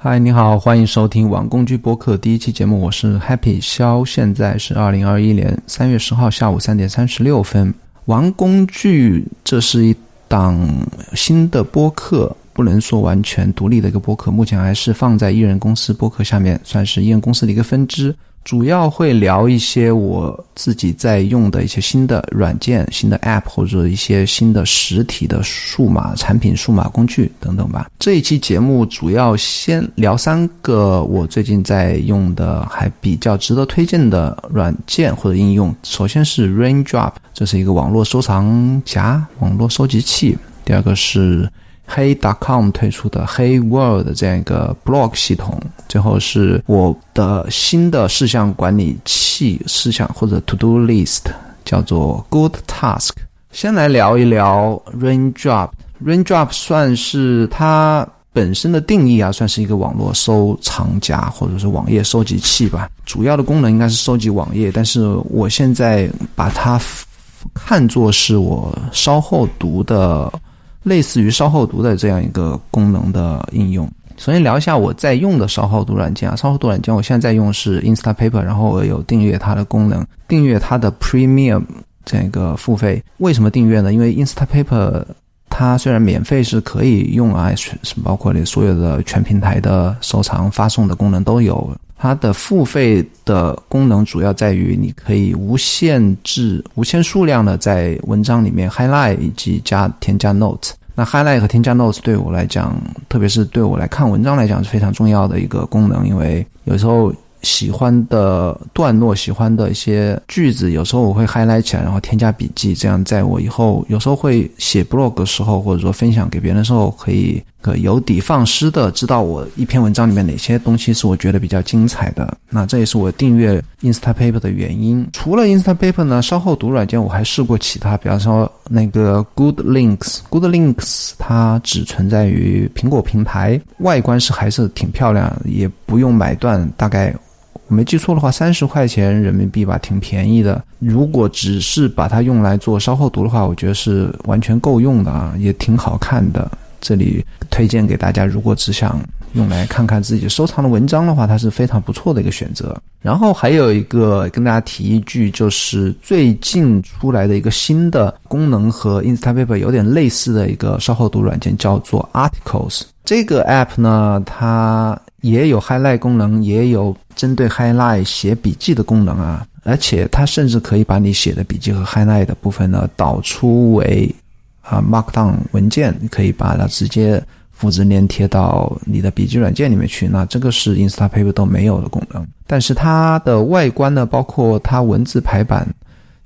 嗨，你好，欢迎收听网工具播客第一期节目，我是 Happy 肖，现在是二零二一年三月十号下午三点三十六分。玩工具，这是一档新的播客，不能说完全独立的一个播客，目前还是放在艺人公司播客下面，算是艺人公司的一个分支。主要会聊一些我自己在用的一些新的软件、新的 App 或者一些新的实体的数码产品、数码工具等等吧。这一期节目主要先聊三个我最近在用的还比较值得推荐的软件或者应用。首先是 Raindrop，这是一个网络收藏夹、网络收集器。第二个是。Hey.com 推出的黑 World 这样一个 blog 系统，最后是我的新的事项管理器事项或者 To Do List，叫做 Good Task。先来聊一聊 Raindrop。Raindrop 算是它本身的定义啊，算是一个网络收藏夹或者是网页收集器吧。主要的功能应该是收集网页，但是我现在把它看作是我稍后读的。类似于稍后读的这样一个功能的应用。首先聊一下我在用的稍后读软件啊，稍后读软件我现在在用是 Instapaper，然后我有订阅它的功能，订阅它的 Premium 这个付费。为什么订阅呢？因为 Instapaper 它虽然免费是可以用啊，是包括你所有的全平台的收藏、发送的功能都有。它的付费的功能主要在于你可以无限制、无限数量的在文章里面 highlight 以及加添加 note。那 highlight 和添加 notes 对我来讲，特别是对我来看文章来讲是非常重要的一个功能，因为有时候。喜欢的段落，喜欢的一些句子，有时候我会 highlight 起来，然后添加笔记，这样在我以后有时候会写 blog 的时候，或者说分享给别人的时候，可以可有底放矢的知道我一篇文章里面哪些东西是我觉得比较精彩的。那这也是我订阅 Instapaper 的原因。除了 Instapaper 呢，稍后读软件我还试过其他，比方说那个 Good Links。Good Links 它只存在于苹果平台，外观是还是挺漂亮，也不用买断，大概。没记错的话，三十块钱人民币吧，挺便宜的。如果只是把它用来做稍后读的话，我觉得是完全够用的啊，也挺好看的。这里推荐给大家，如果只想用来看看自己收藏的文章的话，它是非常不错的一个选择。然后还有一个跟大家提一句，就是最近出来的一个新的功能和 Instapaper 有点类似的一个稍后读软件，叫做 Articles。这个 app 呢，它也有 highlight 功能，也有针对 highlight 写笔记的功能啊，而且它甚至可以把你写的笔记和 highlight 的部分呢导出为啊 markdown 文件，你可以把它直接复制粘贴到你的笔记软件里面去。那这个是 Instapaper 都没有的功能，但是它的外观呢，包括它文字排版。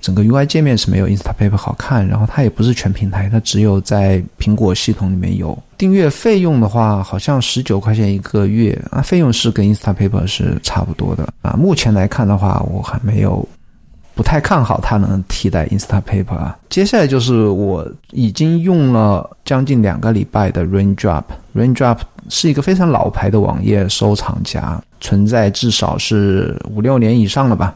整个 UI 界面是没有 Instapaper 好看，然后它也不是全平台，它只有在苹果系统里面有。订阅费用的话，好像十九块钱一个月啊，费用是跟 Instapaper 是差不多的啊。目前来看的话，我还没有不太看好它能替代 Instapaper 啊。接下来就是我已经用了将近两个礼拜的 Raindrop，Raindrop 是一个非常老牌的网页收藏夹，存在至少是五六年以上了吧。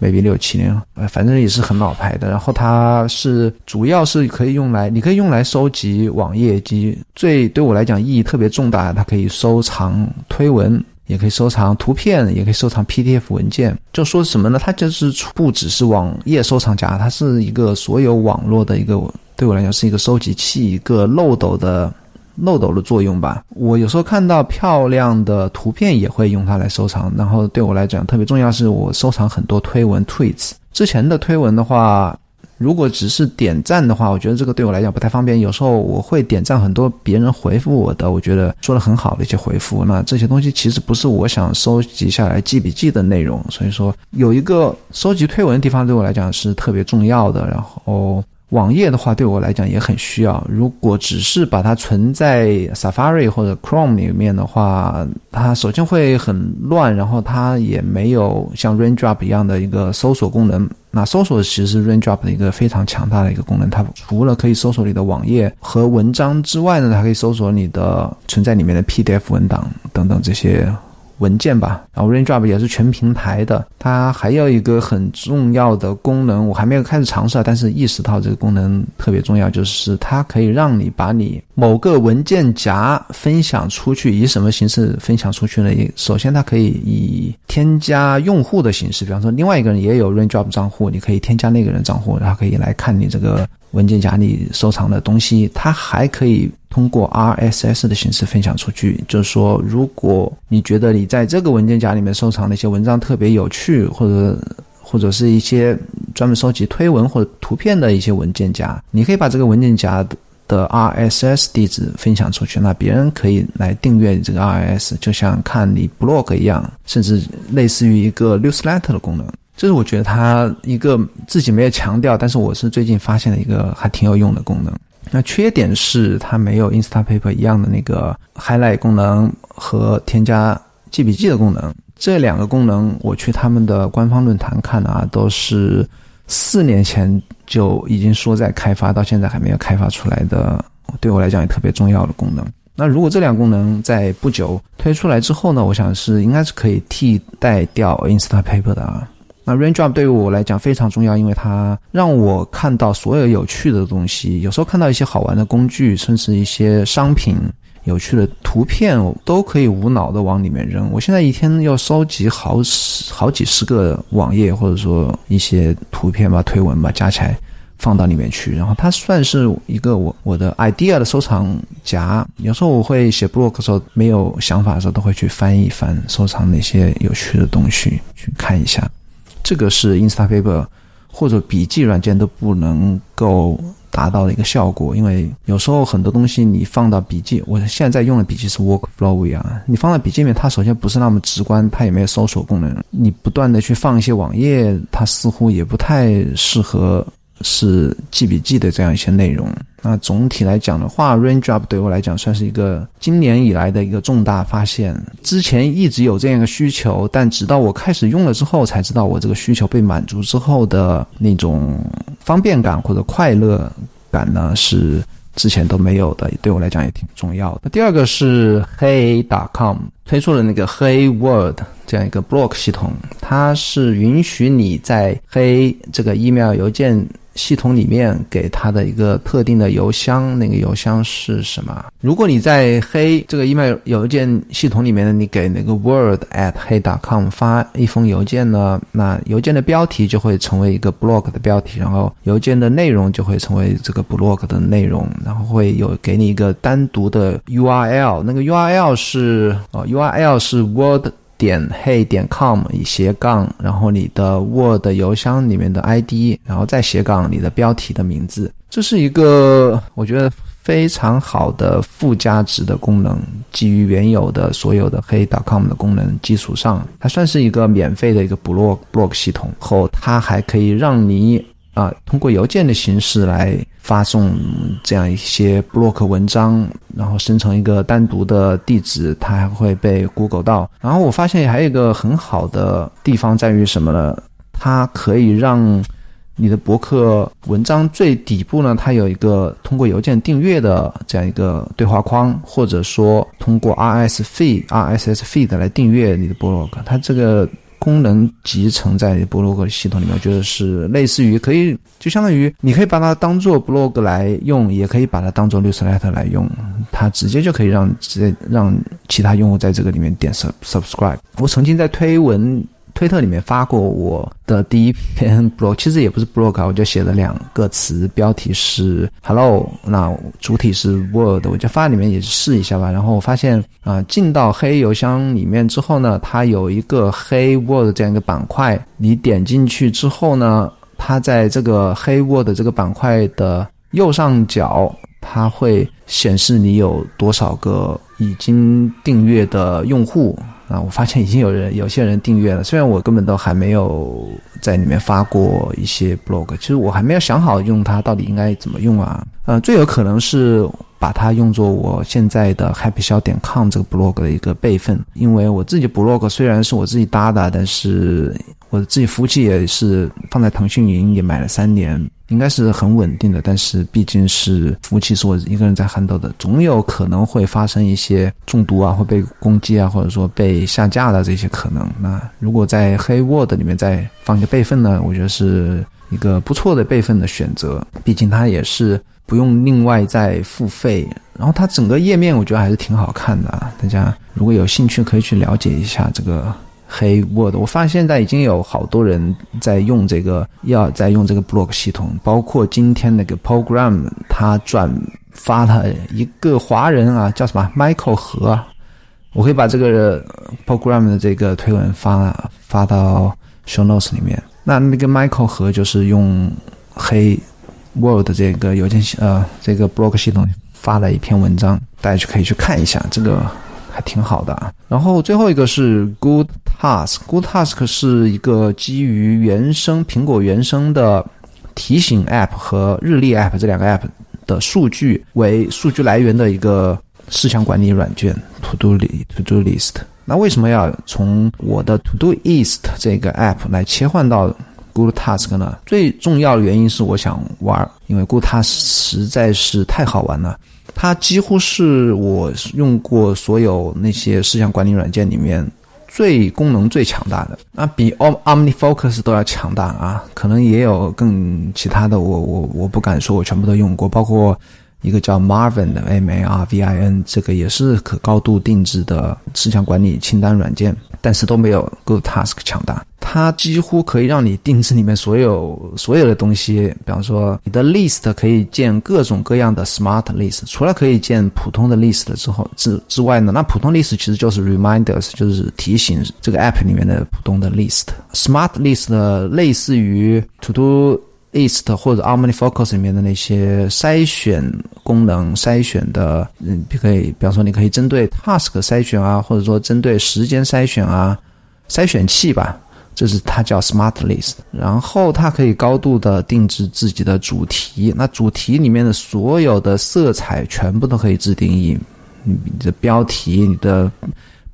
Maybe 六七年，呃，反正也是很老牌的。然后它是主要是可以用来，你可以用来收集网页及最对我来讲意义特别重大，它可以收藏推文，也可以收藏图片，也可以收藏 PDF 文件。就说什么呢？它就是不只是网页收藏夹，它是一个所有网络的一个，对我来讲是一个收集器，一个漏斗的。漏斗的作用吧，我有时候看到漂亮的图片也会用它来收藏。然后对我来讲特别重要是我收藏很多推文 tweets。之前的推文的话，如果只是点赞的话，我觉得这个对我来讲不太方便。有时候我会点赞很多别人回复我的，我觉得说的很好的一些回复。那这些东西其实不是我想收集下来记笔记的内容，所以说有一个收集推文的地方对我来讲是特别重要的。然后。网页的话，对我来讲也很需要。如果只是把它存在 Safari 或者 Chrome 里面的话，它首先会很乱，然后它也没有像 Raindrop 一样的一个搜索功能。那搜索其实是 Raindrop 的一个非常强大的一个功能。它除了可以搜索你的网页和文章之外呢，它可以搜索你的存在里面的 PDF 文档等等这些文件吧。然后 Raindrop 也是全平台的，它还有一个很重要的功能，我还没有开始尝试啊，但是意识到这个功能特别重要，就是它可以让你把你某个文件夹分享出去，以什么形式分享出去呢？首先，它可以以添加用户的形式，比方说另外一个人也有 Raindrop 账户，你可以添加那个人账户，然后可以来看你这个。文件夹里收藏的东西，它还可以通过 RSS 的形式分享出去。就是说，如果你觉得你在这个文件夹里面收藏的一些文章特别有趣，或者或者是一些专门收集推文或者图片的一些文件夹，你可以把这个文件夹的 RSS 地址分享出去，那别人可以来订阅你这个 RSS，就像看你 blog 一样，甚至类似于一个 newsletter 的功能。这是我觉得它一个自己没有强调，但是我是最近发现的一个还挺有用的功能。那缺点是它没有 Instapaper 一样的那个 highlight 功能和添加记笔记的功能。这两个功能我去他们的官方论坛看啊，都是四年前就已经说在开发，到现在还没有开发出来的。对我来讲也特别重要的功能。那如果这两个功能在不久推出来之后呢，我想是应该是可以替代掉 Instapaper 的啊。那 Raindrop 对于我来讲非常重要，因为它让我看到所有有趣的东西。有时候看到一些好玩的工具，甚至一些商品、有趣的图片，我都可以无脑的往里面扔。我现在一天要收集好十、好几十个网页，或者说一些图片吧、推文吧，加起来放到里面去。然后它算是一个我我的 idea 的收藏夹。有时候我会写 blog 的时候，没有想法的时候，都会去翻一翻，收藏那些有趣的东西，去看一下。这个是 Instapaper 或者笔记软件都不能够达到的一个效果，因为有时候很多东西你放到笔记，我现在用的笔记是 Workflowy 啊，你放到笔记里面，它首先不是那么直观，它也没有搜索功能，你不断的去放一些网页，它似乎也不太适合。是记笔记的这样一些内容。那总体来讲的话，Raindrop 对我来讲算是一个今年以来的一个重大发现。之前一直有这样一个需求，但直到我开始用了之后，才知道我这个需求被满足之后的那种方便感或者快乐感呢，是之前都没有的。对我来讲也挺重要的。第二个是 Hey.com 推出了那个 Hey Word 这样一个 Block 系统，它是允许你在 Hey 这个 email 邮件。系统里面给他的一个特定的邮箱，那个邮箱是什么？如果你在黑这个 email 邮件系统里面呢，你给那个 word at 黑 dot com 发一封邮件呢，那邮件的标题就会成为一个 blog 的标题，然后邮件的内容就会成为这个 blog 的内容，然后会有给你一个单独的 URL，那个 URL 是哦 URL 是 word。点 hey 点 com 以斜杠，然后你的 Word 邮箱里面的 ID，然后再斜杠你的标题的名字，这是一个我觉得非常好的附加值的功能。基于原有的所有的 hey 点 com 的功能基础上，它算是一个免费的一个 blog blog 系统，后它还可以让你。啊，通过邮件的形式来发送这样一些 blog 文章，然后生成一个单独的地址，它还会被 Google 到。然后我发现还有一个很好的地方在于什么呢？它可以让你的博客文章最底部呢，它有一个通过邮件订阅的这样一个对话框，或者说通过 RSS feed、RSS feed 来订阅你的 blog，它这个。功能集成在博洛格系统里面，就是类似于可以，就相当于你可以把它当做 blog 来用，也可以把它当做 newsletter 来用，它直接就可以让直接让其他用户在这个里面点 sub subscribe。我曾经在推文。推特里面发过我的第一篇 blog，其实也不是 blog，我就写了两个词，标题是 hello，那主体是 word，我就发里面也试一下吧。然后我发现啊，进到黑邮箱里面之后呢，它有一个黑 word 这样一个板块，你点进去之后呢，它在这个黑 word 这个板块的右上角，它会显示你有多少个已经订阅的用户。啊，我发现已经有人有些人订阅了，虽然我根本都还没有在里面发过一些 blog，其实我还没有想好用它到底应该怎么用啊。呃，最有可能是把它用作我现在的 happy 小点 com 这个 blog 的一个备份，因为我自己 blog 虽然是我自己搭的，但是我自己服务器也是放在腾讯云也买了三年，应该是很稳定的。但是毕竟是服务器是我一个人在 handle 的，总有可能会发生一些中毒啊，会被攻击啊，或者说被下架的这些可能。那如果在黑 Word 里面再放一个备份呢，我觉得是一个不错的备份的选择。毕竟它也是不用另外再付费，然后它整个页面我觉得还是挺好看的。大家如果有兴趣，可以去了解一下这个。黑 Word，我发现现在已经有好多人在用这个，要在用这个 blog 系统，包括今天那个 program，他转发了一个华人啊，叫什么 Michael 和，我可以把这个 program 的这个推文发发到 show notes 里面。那那个 Michael 和就是用黑 Word 这个邮件系呃这个 blog 系统发了一篇文章，大家就可以去看一下这个。还挺好的啊，然后最后一个是 Good Task，Good Task 是一个基于原生苹果原生的提醒 App 和日历 App 这两个 App 的数据为数据来源的一个事项管理软件 To Do To Do List。那为什么要从我的 To Do List 这个 App 来切换到 Good Task 呢？最重要的原因是我想玩，因为 Good Task 实在是太好玩了。它几乎是我用过所有那些事项管理软件里面最功能最强大的，那比 OmniFocus 都要强大啊！可能也有更其他的，我我我不敢说我全部都用过，包括一个叫 Marvin 的 M A R V I N，这个也是可高度定制的事项管理清单软件。但是都没有 Good Task 强大，它几乎可以让你定制里面所有所有的东西。比方说，你的 List 可以建各种各样的 Smart List，除了可以建普通的 List 之后之之外呢，那普通 List 其实就是 Reminders，就是提醒这个 App 里面的普通的 List。Smart List 呢类似于 To Do。List 或者 OmniFocus 里面的那些筛选功能，筛选的，嗯，可以，比方说，你可以针对 Task 筛选啊，或者说针对时间筛选啊，筛选器吧，这是它叫 Smart List。然后它可以高度的定制自己的主题，那主题里面的所有的色彩全部都可以自定义，你的标题、你的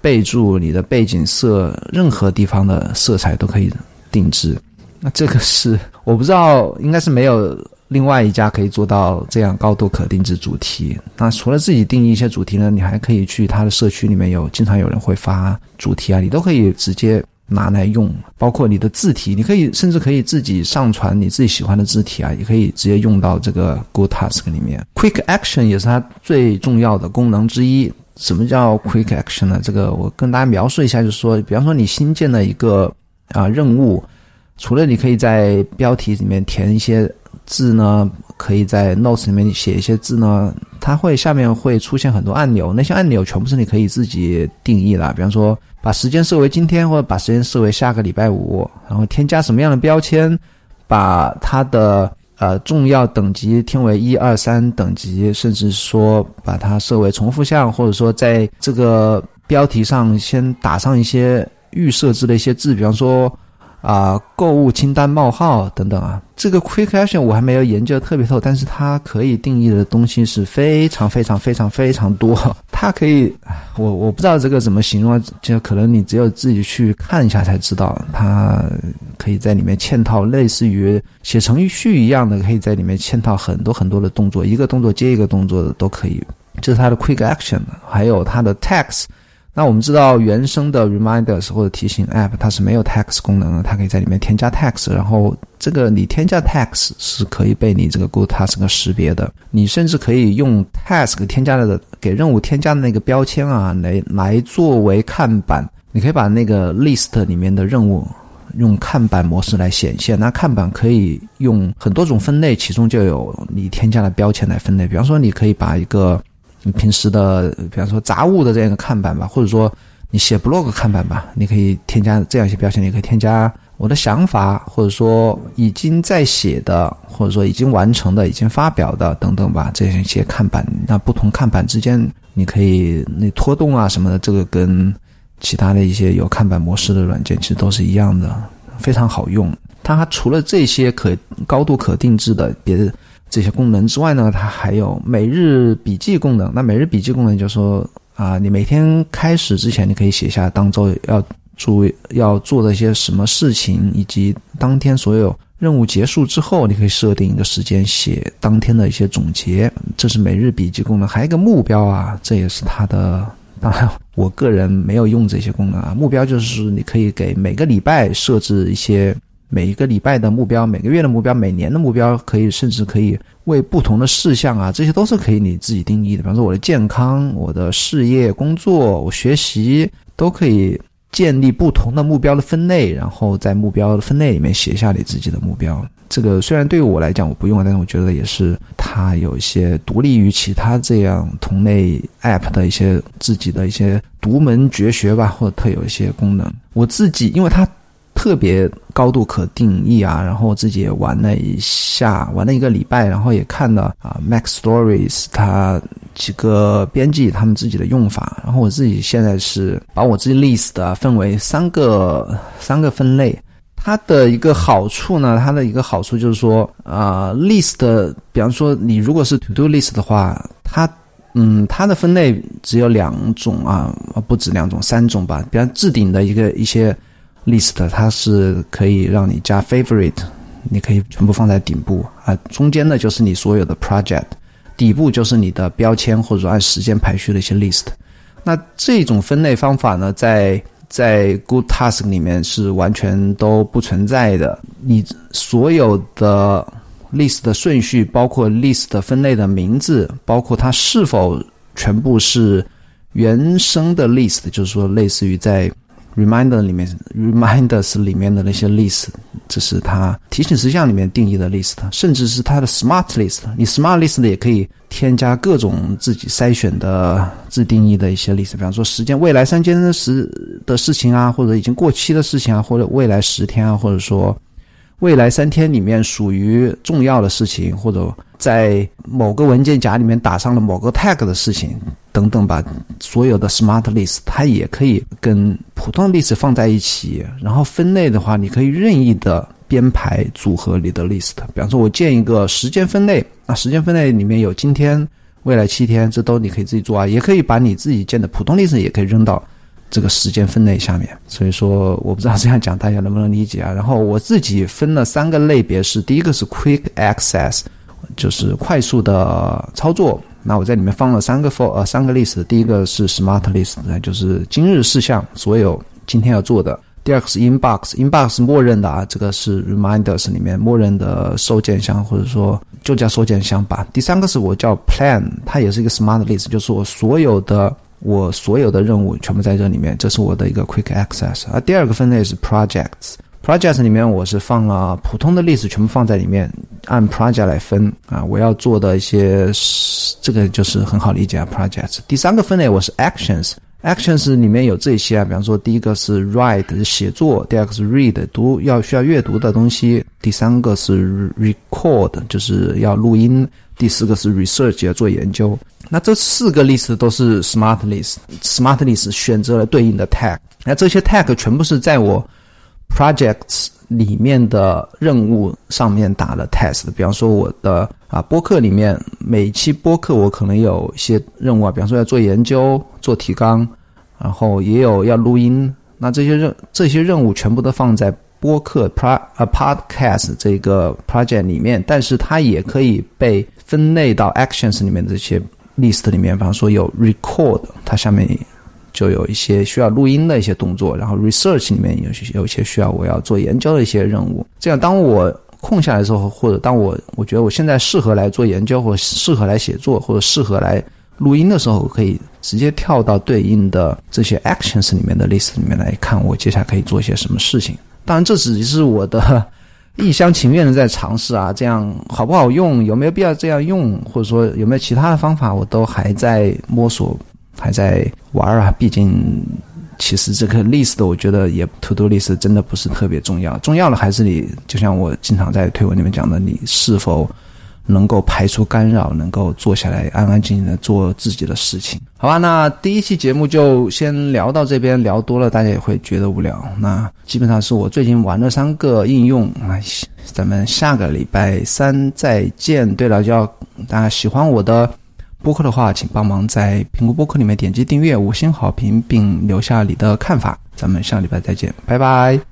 备注、你的背景色，任何地方的色彩都可以定制。那这个是我不知道，应该是没有另外一家可以做到这样高度可定制主题。那除了自己定义一些主题呢，你还可以去他的社区里面有，经常有人会发主题啊，你都可以直接拿来用。包括你的字体，你可以甚至可以自己上传你自己喜欢的字体啊，也可以直接用到这个 Good Task 里面。Quick Action 也是它最重要的功能之一。什么叫 Quick Action 呢？这个我跟大家描述一下，就是说，比方说你新建了一个啊任务。除了你可以在标题里面填一些字呢，可以在 notes 里面写一些字呢，它会下面会出现很多按钮，那些按钮全部是你可以自己定义的。比方说，把时间设为今天，或者把时间设为下个礼拜五，然后添加什么样的标签，把它的呃重要等级填为一二三等级，甚至说把它设为重复项，或者说在这个标题上先打上一些预设置的一些字，比方说。啊，购物清单冒号等等啊，这个 Quick Action 我还没有研究特别透，但是它可以定义的东西是非常非常非常非常多。它可以，我我不知道这个怎么形容，就可能你只有自己去看一下才知道。它可以在里面嵌套类似于写程序一样的，可以在里面嵌套很多很多的动作，一个动作接一个动作的都可以。这是它的 Quick Action，还有它的 Text。那我们知道，原生的 Reminders 或者提醒 App 它是没有 Text 功能的，它可以在里面添加 Text，然后这个你添加 Text 是可以被你这个 Good Task 识别的。你甚至可以用 Task 添加的给任务添加的那个标签啊，来来作为看板。你可以把那个 List 里面的任务用看板模式来显现。那看板可以用很多种分类，其中就有你添加的标签来分类。比方说，你可以把一个你平时的，比方说杂物的这样一个看板吧，或者说你写 blog 看板吧，你可以添加这样一些标签，你可以添加我的想法，或者说已经在写的，或者说已经完成的、已经发表的等等吧，这样一些看板。那不同看板之间，你可以那拖动啊什么的，这个跟其他的一些有看板模式的软件其实都是一样的，非常好用。它除了这些可高度可定制的，别的。这些功能之外呢，它还有每日笔记功能。那每日笔记功能就是说啊，你每天开始之前，你可以写下当周要注意要做的一些什么事情，以及当天所有任务结束之后，你可以设定一个时间写当天的一些总结，这是每日笔记功能。还有一个目标啊，这也是它的。当然，我个人没有用这些功能啊。目标就是你可以给每个礼拜设置一些。每一个礼拜的目标，每个月的目标，每年的目标，可以甚至可以为不同的事项啊，这些都是可以你自己定义的。比方说我的健康、我的事业、工作、我学习，都可以建立不同的目标的分类，然后在目标的分类里面写下你自己的目标。这个虽然对于我来讲我不用，但是我觉得也是它有一些独立于其他这样同类 App 的一些自己的一些独门绝学吧，或者特有一些功能。我自己因为它。特别高度可定义啊，然后我自己也玩了一下，玩了一个礼拜，然后也看了啊，Mac Stories 它几个编辑他们自己的用法，然后我自己现在是把我自己 list 分为三个三个分类，它的一个好处呢，它的一个好处就是说啊，list，比方说你如果是 to do list 的话，它嗯，它的分类只有两种啊，不止两种，三种吧，比方置顶的一个一些。List 它是可以让你加 favorite，你可以全部放在顶部啊，中间的就是你所有的 project，底部就是你的标签或者按时间排序的一些 list。那这种分类方法呢，在在 Good Task 里面是完全都不存在的。你所有的 list 的顺序，包括 list 分类的名字，包括它是否全部是原生的 list，就是说类似于在 Reminder 里面，Reminders 里面的那些 list，这是它提醒事项里面定义的 list，甚至是它的 Smart List。你 Smart List 也可以添加各种自己筛选的自定义的一些 list，比方说时间未来三天的时的事情啊，或者已经过期的事情啊，或者未来十天啊，或者说未来三天里面属于重要的事情，或者在某个文件夹里面打上了某个 tag 的事情。等等吧，所有的 smart list 它也可以跟普通 list 放在一起，然后分类的话，你可以任意的编排组合你的 list。比方说，我建一个时间分类，那时间分类里面有今天、未来七天，这都你可以自己做啊。也可以把你自己建的普通 list 也可以扔到这个时间分类下面。所以说，我不知道这样讲大家能不能理解啊。然后我自己分了三个类别，是第一个是 quick access，就是快速的操作。那我在里面放了三个 for 呃三个 list，第一个是 smart list，那就是今日事项，所有今天要做的。第二个是 inbox，inbox 默认的啊，这个是 reminders 里面默认的收件箱，或者说就叫收件箱吧。第三个是我叫 plan，它也是一个 smart list，就是我所有的我所有的任务全部在这里面，这是我的一个 quick access。而第二个分类是 projects，projects 里面我是放了普通的 list 全部放在里面，按 project 来分啊。我要做的一些，这个就是很好理解啊。projects 第三个分类我是 actions，actions 里面有这些啊，比方说第一个是 write 写作，第二个是 read 读要需要阅读的东西，第三个是 record 就是要录音，第四个是 research 要做研究。那这四个 list 都是 smart list，smart list 选择了对应的 tag，那这些 tag 全部是在我。Projects 里面的任务上面打了 test，比方说我的啊播客里面每期播客我可能有一些任务啊，比方说要做研究、做提纲，然后也有要录音，那这些任这些任务全部都放在播客 pro 啊 podcast 这个 project 里面，但是它也可以被分类到 actions 里面这些 list 里面，比方说有 record，它下面。就有一些需要录音的一些动作，然后 research 里面有些有一些需要我要做研究的一些任务。这样，当我空下来的时候，或者当我我觉得我现在适合来做研究，或适合来写作，或者适合来录音的时候，我可以直接跳到对应的这些 actions 里面的 list 里面来看，我接下来可以做些什么事情。当然，这只是我的一厢情愿的在尝试啊，这样好不好用，有没有必要这样用，或者说有没有其他的方法，我都还在摸索。还在玩啊，毕竟其实这个 list 我觉得也 to do list 真的不是特别重要，重要的还是你，就像我经常在推文里面讲的，你是否能够排除干扰，能够坐下来安安静静的做自己的事情。好吧，那第一期节目就先聊到这边，聊多了大家也会觉得无聊。那基本上是我最近玩的三个应用，那咱们下个礼拜三再见。对了，就要大家喜欢我的。播客的话，请帮忙在苹果播客里面点击订阅、五星好评，并留下你的看法。咱们下礼拜再见，拜拜。